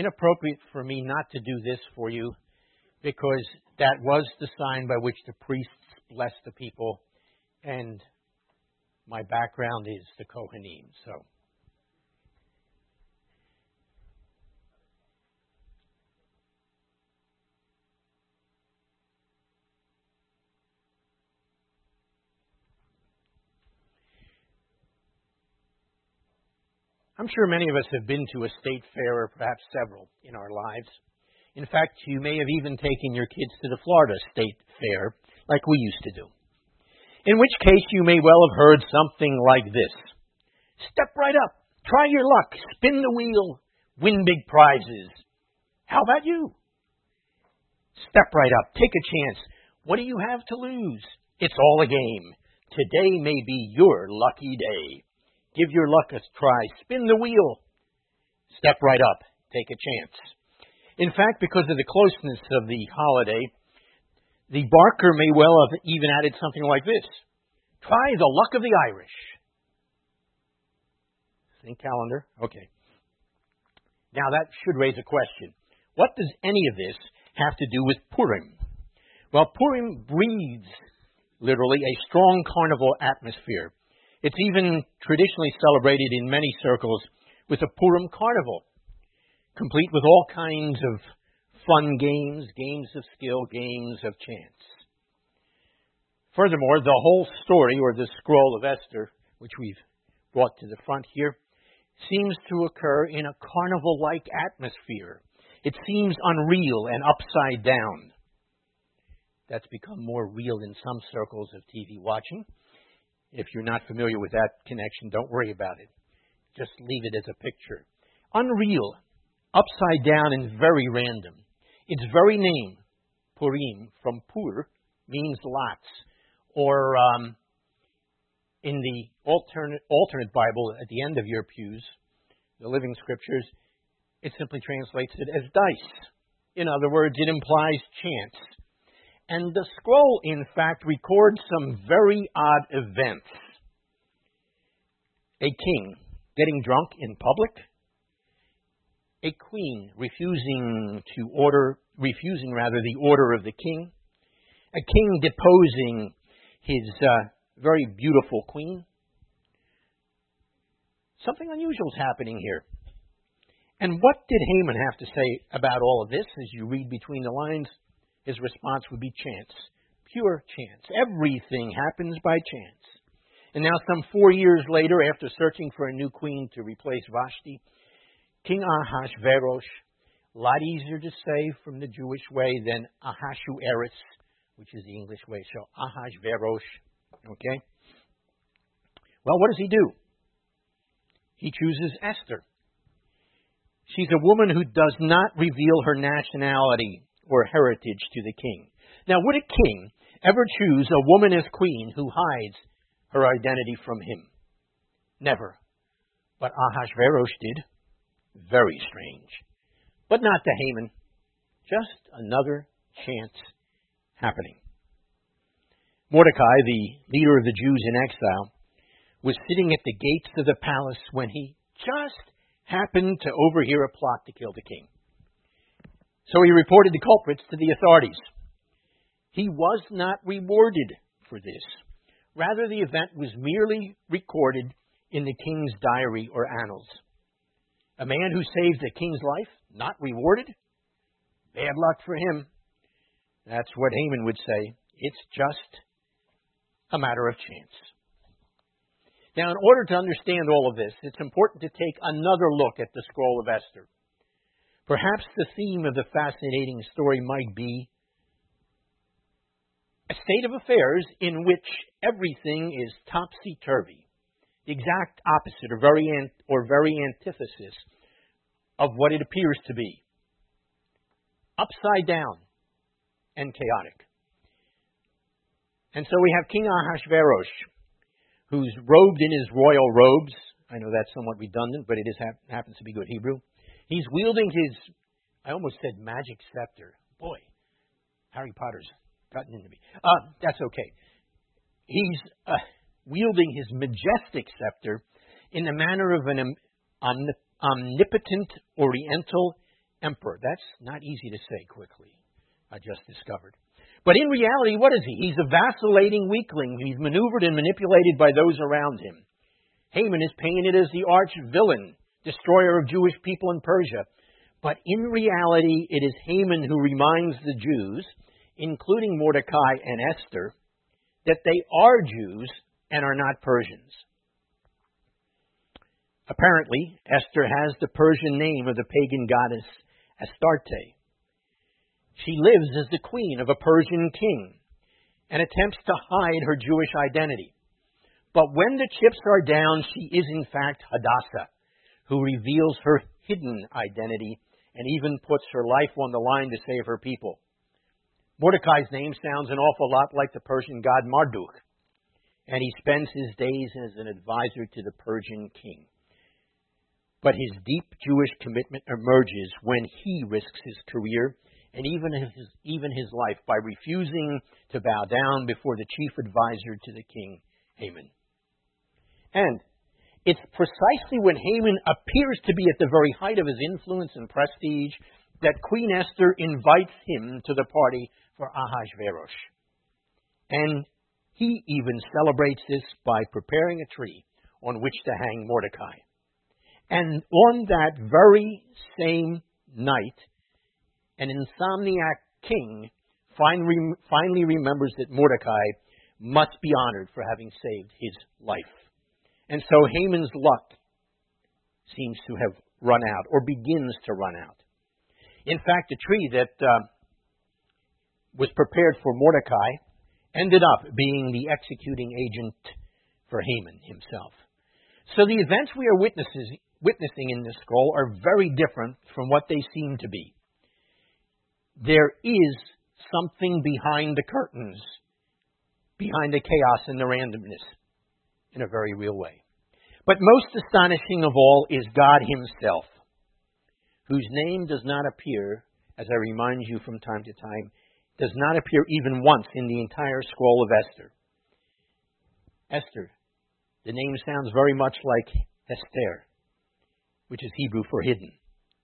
inappropriate for me not to do this for you because that was the sign by which the priests blessed the people, and my background is the Kohanim. So. I'm sure many of us have been to a state fair or perhaps several in our lives. In fact, you may have even taken your kids to the Florida State Fair like we used to do. In which case, you may well have heard something like this Step right up, try your luck, spin the wheel, win big prizes. How about you? Step right up, take a chance. What do you have to lose? It's all a game. Today may be your lucky day. Give your luck a try. Spin the wheel. Step right up. Take a chance. In fact, because of the closeness of the holiday, the Barker may well have even added something like this Try the luck of the Irish. Think calendar? Okay. Now that should raise a question. What does any of this have to do with Purim? Well, Purim breathes, literally, a strong carnival atmosphere. It's even traditionally celebrated in many circles with a Purim carnival, complete with all kinds of fun games, games of skill, games of chance. Furthermore, the whole story, or the scroll of Esther, which we've brought to the front here, seems to occur in a carnival like atmosphere. It seems unreal and upside down. That's become more real in some circles of TV watching. If you're not familiar with that connection, don't worry about it. Just leave it as a picture. Unreal, upside down, and very random. Its very name, Purim, from Pur, means lots. Or um, in the alternate, alternate Bible at the end of your pews, the Living Scriptures, it simply translates it as dice. In other words, it implies chance. And the scroll, in fact, records some very odd events. A king getting drunk in public, a queen refusing to order, refusing rather the order of the king, a king deposing his uh, very beautiful queen. Something unusual is happening here. And what did Haman have to say about all of this as you read between the lines? His response would be chance. Pure chance. Everything happens by chance. And now, some four years later, after searching for a new queen to replace Vashti, King Ahasuerus, a lot easier to say from the Jewish way than Ahasuerus, which is the English way. So Ahasuerus, okay? Well, what does he do? He chooses Esther. She's a woman who does not reveal her nationality or heritage to the king. Now, would a king ever choose a woman as queen who hides her identity from him? Never. But Ahasuerus did. Very strange. But not to Haman. Just another chance happening. Mordecai, the leader of the Jews in exile, was sitting at the gates of the palace when he just happened to overhear a plot to kill the king. So he reported the culprits to the authorities. He was not rewarded for this. Rather, the event was merely recorded in the king's diary or annals. A man who saved a king's life, not rewarded? Bad luck for him. That's what Haman would say. It's just a matter of chance. Now, in order to understand all of this, it's important to take another look at the scroll of Esther. Perhaps the theme of the fascinating story might be a state of affairs in which everything is topsy turvy, the exact opposite or very, ant- or very antithesis of what it appears to be upside down and chaotic. And so we have King Ahasuerus, who's robed in his royal robes. I know that's somewhat redundant, but it is, happens to be good Hebrew. He's wielding his, I almost said magic scepter. Boy, Harry Potter's gotten into me. Uh, that's okay. He's uh, wielding his majestic scepter in the manner of an omnipotent Oriental emperor. That's not easy to say quickly, I just discovered. But in reality, what is he? He's a vacillating weakling. He's maneuvered and manipulated by those around him. Haman is painted as the arch villain, destroyer of Jewish people in Persia. But in reality, it is Haman who reminds the Jews, including Mordecai and Esther, that they are Jews and are not Persians. Apparently, Esther has the Persian name of the pagan goddess Astarte. She lives as the queen of a Persian king and attempts to hide her Jewish identity. But when the chips are down, she is in fact Hadassah, who reveals her hidden identity and even puts her life on the line to save her people. Mordecai's name sounds an awful lot like the Persian god Marduk, and he spends his days as an advisor to the Persian king. But his deep Jewish commitment emerges when he risks his career and even his, even his life by refusing to bow down before the chief advisor to the king, Haman. And it's precisely when Haman appears to be at the very height of his influence and prestige that Queen Esther invites him to the party for Ahasuerus. And he even celebrates this by preparing a tree on which to hang Mordecai. And on that very same night, an insomniac king finally remembers that Mordecai must be honored for having saved his life. And so Haman's luck seems to have run out, or begins to run out. In fact, the tree that uh, was prepared for Mordecai ended up being the executing agent for Haman himself. So the events we are witnessing in this scroll are very different from what they seem to be. There is something behind the curtains, behind the chaos and the randomness, in a very real way. But most astonishing of all is God Himself, whose name does not appear, as I remind you from time to time, does not appear even once in the entire scroll of Esther. Esther, the name sounds very much like Hester, which is Hebrew for hidden,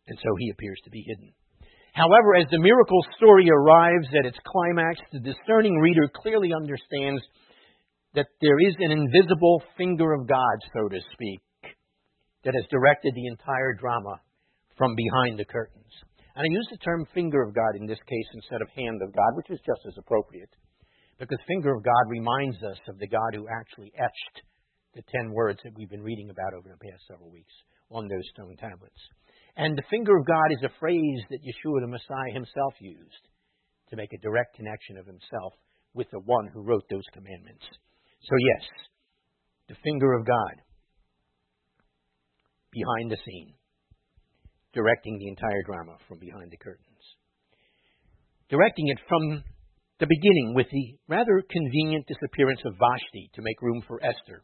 and so he appears to be hidden. However, as the miracle story arrives at its climax, the discerning reader clearly understands that there is an invisible finger of God, so to speak, that has directed the entire drama from behind the curtains. And I use the term finger of God in this case instead of hand of God, which is just as appropriate, because finger of God reminds us of the God who actually etched the ten words that we've been reading about over the past several weeks on those stone tablets. And the finger of God is a phrase that Yeshua the Messiah himself used to make a direct connection of himself with the one who wrote those commandments. So, yes, the finger of God behind the scene, directing the entire drama from behind the curtains. Directing it from the beginning with the rather convenient disappearance of Vashti to make room for Esther,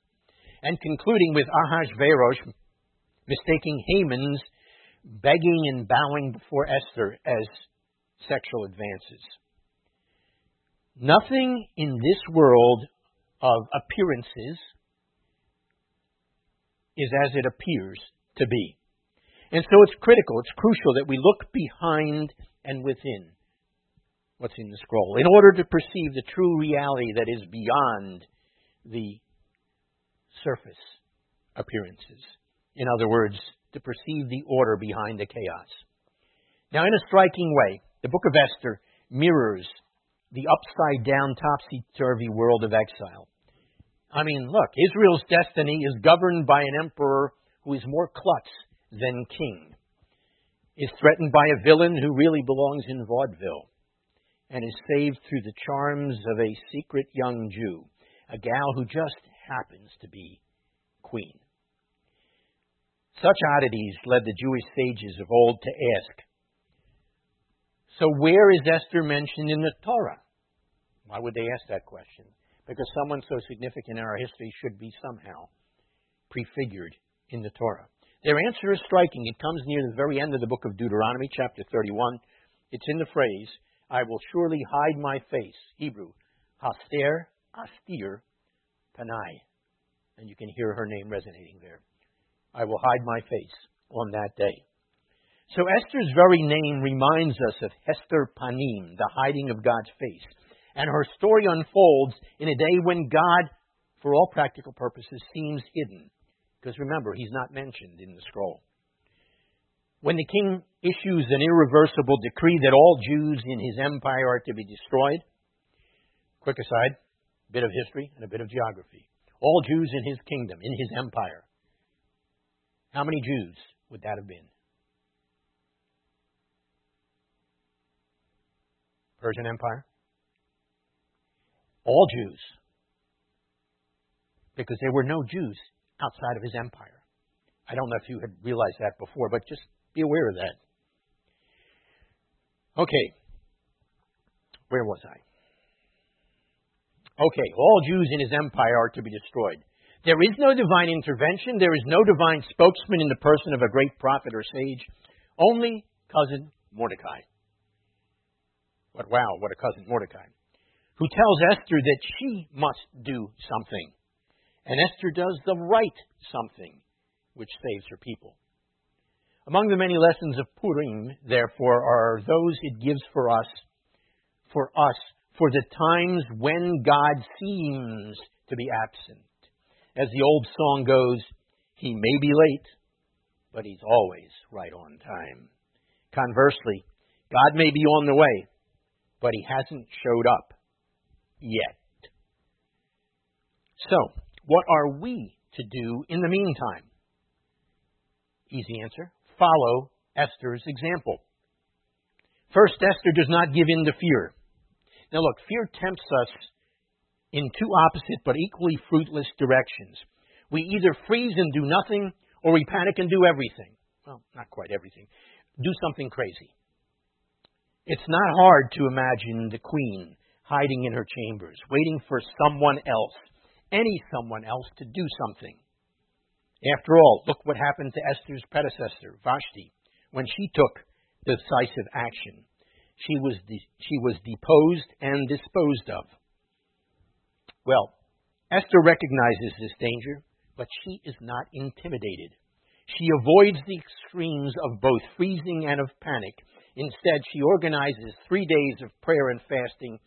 and concluding with Ahasuerus mistaking Haman's begging and bowing before Esther as sexual advances. Nothing in this world of appearances is as it appears to be. And so it's critical, it's crucial that we look behind and within what's in the scroll in order to perceive the true reality that is beyond the surface appearances. In other words, to perceive the order behind the chaos. Now, in a striking way, the book of Esther mirrors the upside down, topsy turvy world of exile. I mean, look, Israel's destiny is governed by an emperor who is more klutz than king, is threatened by a villain who really belongs in vaudeville, and is saved through the charms of a secret young Jew, a gal who just happens to be queen. Such oddities led the Jewish sages of old to ask So, where is Esther mentioned in the Torah? Why would they ask that question? Because someone so significant in our history should be somehow prefigured in the Torah. Their answer is striking. It comes near the very end of the book of Deuteronomy, chapter 31. It's in the phrase, I will surely hide my face. Hebrew, Haster, Astir, Panai. And you can hear her name resonating there. I will hide my face on that day. So Esther's very name reminds us of Hester Panim, the hiding of God's face. And her story unfolds in a day when God, for all practical purposes, seems hidden. Because remember, he's not mentioned in the scroll. When the king issues an irreversible decree that all Jews in his empire are to be destroyed, quick aside, a bit of history and a bit of geography. All Jews in his kingdom, in his empire. How many Jews would that have been? Persian Empire? All Jews. Because there were no Jews outside of his empire. I don't know if you had realized that before, but just be aware of that. Okay. Where was I? Okay, all Jews in his empire are to be destroyed. There is no divine intervention. There is no divine spokesman in the person of a great prophet or sage. Only cousin Mordecai. But wow, what a cousin Mordecai. Who tells Esther that she must do something. And Esther does the right something, which saves her people. Among the many lessons of Purim, therefore, are those it gives for us, for us, for the times when God seems to be absent. As the old song goes, He may be late, but He's always right on time. Conversely, God may be on the way, but he hasn't showed up yet. So, what are we to do in the meantime? Easy answer follow Esther's example. First, Esther does not give in to fear. Now, look, fear tempts us in two opposite but equally fruitless directions. We either freeze and do nothing, or we panic and do everything. Well, not quite everything. Do something crazy. It's not hard to imagine the queen hiding in her chambers, waiting for someone else, any someone else, to do something. After all, look what happened to Esther's predecessor, Vashti, when she took decisive action. She was, de- she was deposed and disposed of. Well, Esther recognizes this danger, but she is not intimidated. She avoids the extremes of both freezing and of panic Instead, she organizes three days of prayer and fasting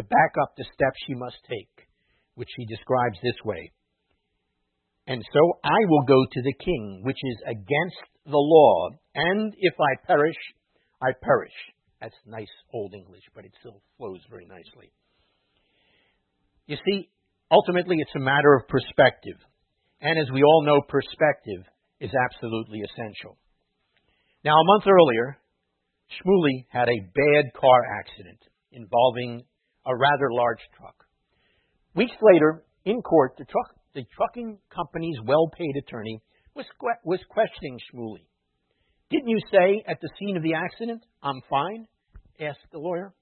to back up the steps she must take, which she describes this way. And so I will go to the king, which is against the law, and if I perish, I perish. That's nice old English, but it still flows very nicely. You see, ultimately it's a matter of perspective. And as we all know, perspective is absolutely essential. Now, a month earlier, Shmuley had a bad car accident involving a rather large truck. Weeks later, in court, the, truck, the trucking company's well paid attorney was, was questioning Shmuley. Didn't you say at the scene of the accident, I'm fine? asked the lawyer.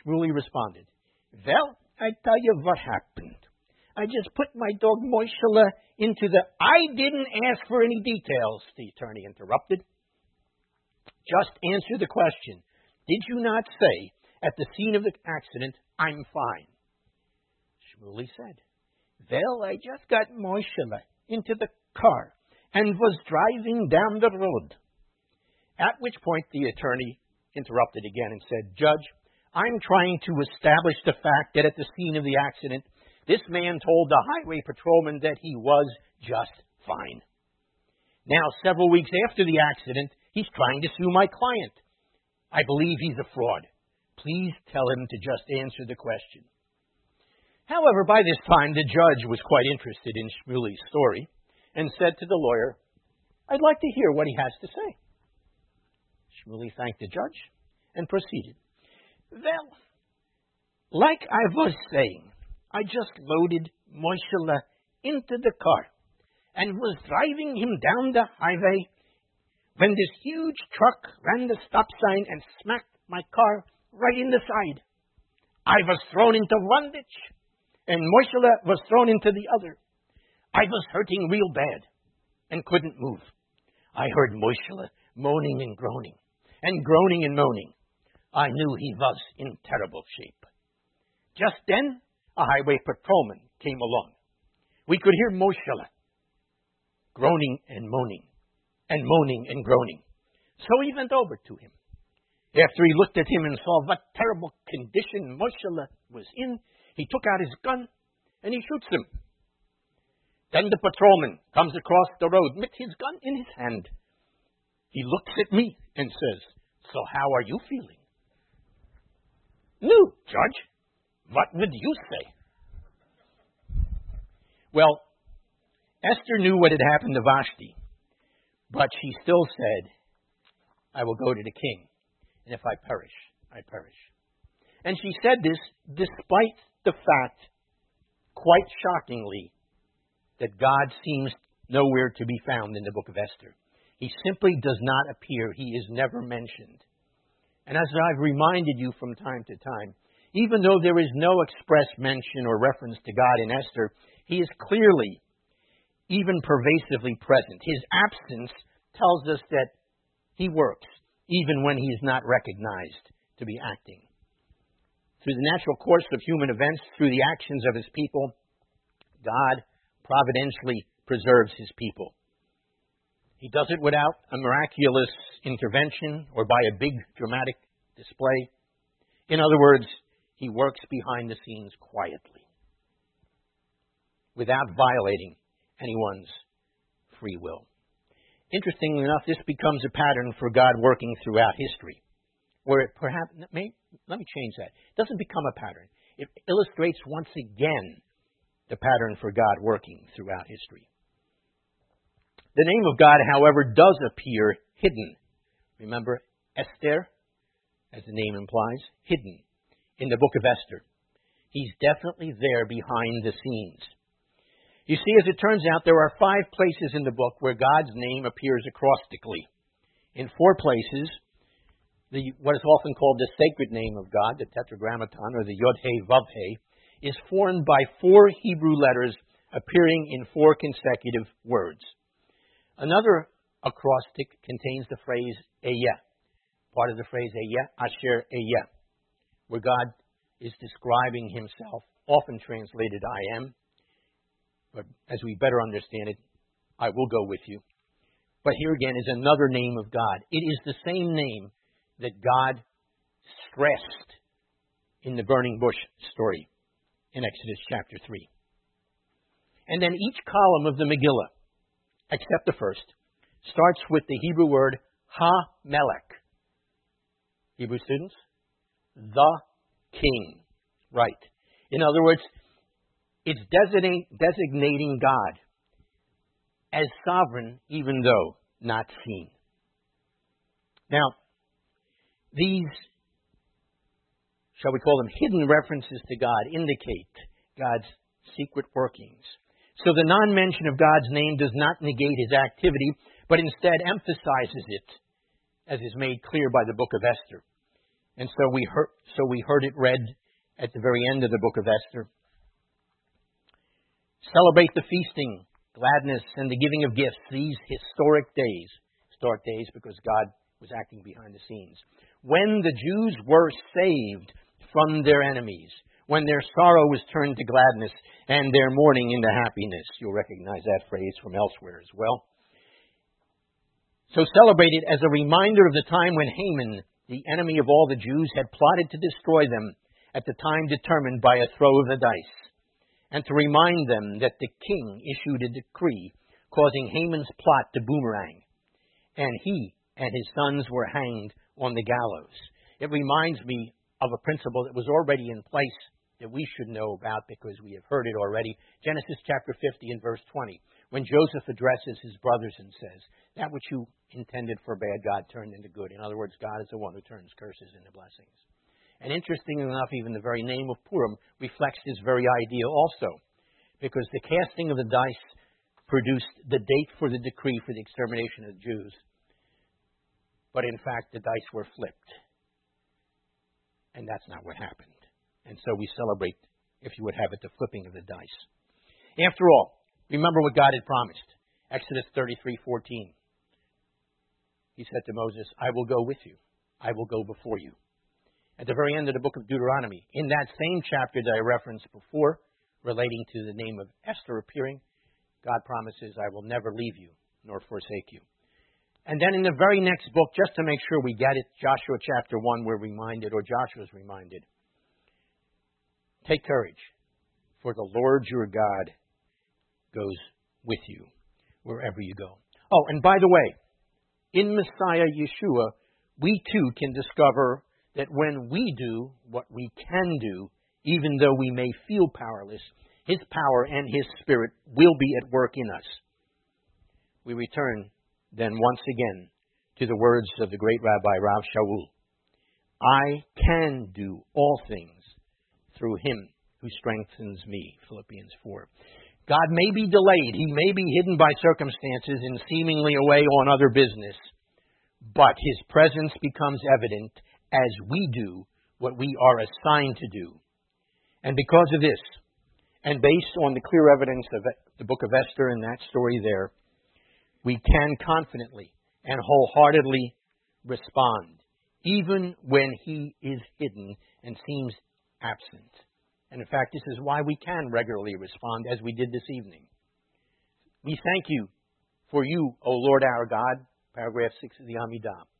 Shmuley responded, Well, I tell you what happened. I just put my dog Moishele into the. I didn't ask for any details, the attorney interrupted. Just answer the question. Did you not say at the scene of the accident, I'm fine? Shmuley said, Well, I just got Moishele into the car and was driving down the road. At which point the attorney interrupted again and said, Judge, I'm trying to establish the fact that at the scene of the accident, this man told the highway patrolman that he was just fine. Now, several weeks after the accident, He's trying to sue my client. I believe he's a fraud. Please tell him to just answer the question. However, by this time, the judge was quite interested in Shmuley's story and said to the lawyer, I'd like to hear what he has to say. Shmuley thanked the judge and proceeded. Well, like I was saying, I just loaded Moishele into the car and was driving him down the highway when this huge truck ran the stop sign and smacked my car right in the side. I was thrown into one ditch, and Moishele was thrown into the other. I was hurting real bad and couldn't move. I heard Moishele moaning and groaning, and groaning and moaning. I knew he was in terrible shape. Just then, a highway patrolman came along. We could hear Moshele groaning and moaning and moaning and groaning. So he went over to him. After he looked at him and saw what terrible condition Moshe was in, he took out his gun and he shoots him. Then the patrolman comes across the road with his gun in his hand. He looks at me and says, So how are you feeling? No, Judge. What would you say? Well, Esther knew what had happened to Vashti, but she still said, I will go to the king, and if I perish, I perish. And she said this despite the fact, quite shockingly, that God seems nowhere to be found in the book of Esther. He simply does not appear, he is never mentioned. And as I've reminded you from time to time, even though there is no express mention or reference to God in Esther, he is clearly, even pervasively present. His absence tells us that he works, even when he is not recognized to be acting. Through the natural course of human events, through the actions of his people, God providentially preserves his people. He does it without a miraculous intervention or by a big dramatic display. In other words, he works behind the scenes quietly without violating anyone's free will. Interestingly enough, this becomes a pattern for God working throughout history, where it perhaps, may, let me change that. It doesn't become a pattern. It illustrates once again the pattern for God working throughout history. The name of God, however, does appear hidden. Remember Esther, as the name implies, hidden in the book of Esther. He's definitely there behind the scenes. You see, as it turns out, there are five places in the book where God's name appears acrostically. In four places, the, what is often called the sacred name of God, the Tetragrammaton, or the Yod He Vav He, is formed by four Hebrew letters appearing in four consecutive words. Another acrostic contains the phrase Ehyeh, part of the phrase Ehyeh, Asher Ehyeh, where God is describing himself, often translated I am, but as we better understand it, I will go with you. But here again is another name of God. It is the same name that God stressed in the burning bush story in Exodus chapter 3. And then each column of the Megillah except the first, starts with the Hebrew word Ha-Melech. Hebrew students? The King. Right. In other words, it's designating God as sovereign, even though not seen. Now, these, shall we call them hidden references to God, indicate God's secret workings. So the non mention of God's name does not negate his activity, but instead emphasizes it, as is made clear by the book of Esther. And so we heard, so we heard it read at the very end of the book of Esther. Celebrate the feasting, gladness, and the giving of gifts, these historic days. Historic days because God was acting behind the scenes. When the Jews were saved from their enemies, when their sorrow was turned to gladness and their mourning into happiness. You'll recognize that phrase from elsewhere as well. So celebrate it as a reminder of the time when Haman, the enemy of all the Jews, had plotted to destroy them at the time determined by a throw of the dice, and to remind them that the king issued a decree causing Haman's plot to boomerang, and he and his sons were hanged on the gallows. It reminds me of a principle that was already in place that we should know about because we have heard it already. Genesis chapter 50 and verse 20. When Joseph addresses his brothers and says, That which you intended for bad, God turned into good. In other words, God is the one who turns curses into blessings. And interestingly enough, even the very name of Purim reflects this very idea also. Because the casting of the dice produced the date for the decree for the extermination of the Jews. But in fact, the dice were flipped. And that's not what happened. And so we celebrate, if you would have it, the flipping of the dice. After all, remember what God had promised. Exodus 33:14. He said to Moses, "I will go with you. I will go before you." At the very end of the book of Deuteronomy, in that same chapter that I referenced before, relating to the name of Esther appearing, God promises, "I will never leave you nor forsake you." And then in the very next book, just to make sure we get it, Joshua chapter 1, we're reminded, or Joshua's reminded take courage, for the Lord your God goes with you wherever you go. Oh, and by the way, in Messiah Yeshua, we too can discover that when we do what we can do, even though we may feel powerless, His power and His Spirit will be at work in us. We return then once again to the words of the great Rabbi Rav Shaul. I can do all things through him who strengthens me. Philippians 4. God may be delayed, he may be hidden by circumstances and seemingly away on other business, but his presence becomes evident as we do what we are assigned to do. And because of this, and based on the clear evidence of the book of Esther and that story there, we can confidently and wholeheartedly respond, even when He is hidden and seems absent. And in fact, this is why we can regularly respond as we did this evening. We thank you for you, O Lord our God, paragraph 6 of the Amidah.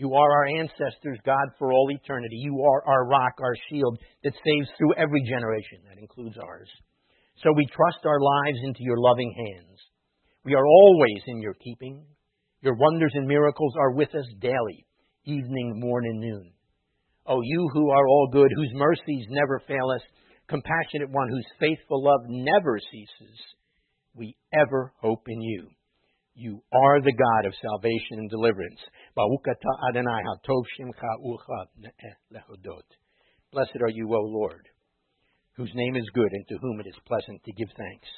You are our ancestors, God, for all eternity. You are our rock, our shield that saves through every generation. That includes ours. So we trust our lives into your loving hands. We are always in your keeping. Your wonders and miracles are with us daily, evening, morn, and noon. O oh, you who are all good, whose mercies never fail us, compassionate one, whose faithful love never ceases, we ever hope in you. You are the God of salvation and deliverance. Blessed are you, O Lord, whose name is good and to whom it is pleasant to give thanks.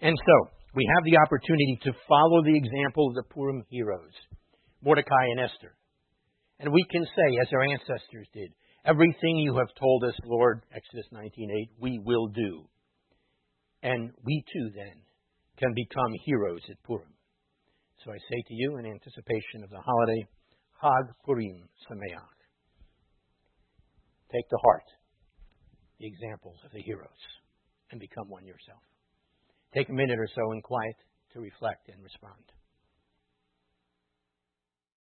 And so, we have the opportunity to follow the example of the Purim heroes, Mordecai and Esther. And we can say, as our ancestors did, everything you have told us, Lord, Exodus 19:8, we will do. And we too then can become heroes at Purim. So I say to you in anticipation of the holiday, Chag Purim Sameach. Take to heart the examples of the heroes and become one yourself. Take a minute or so in quiet to reflect and respond.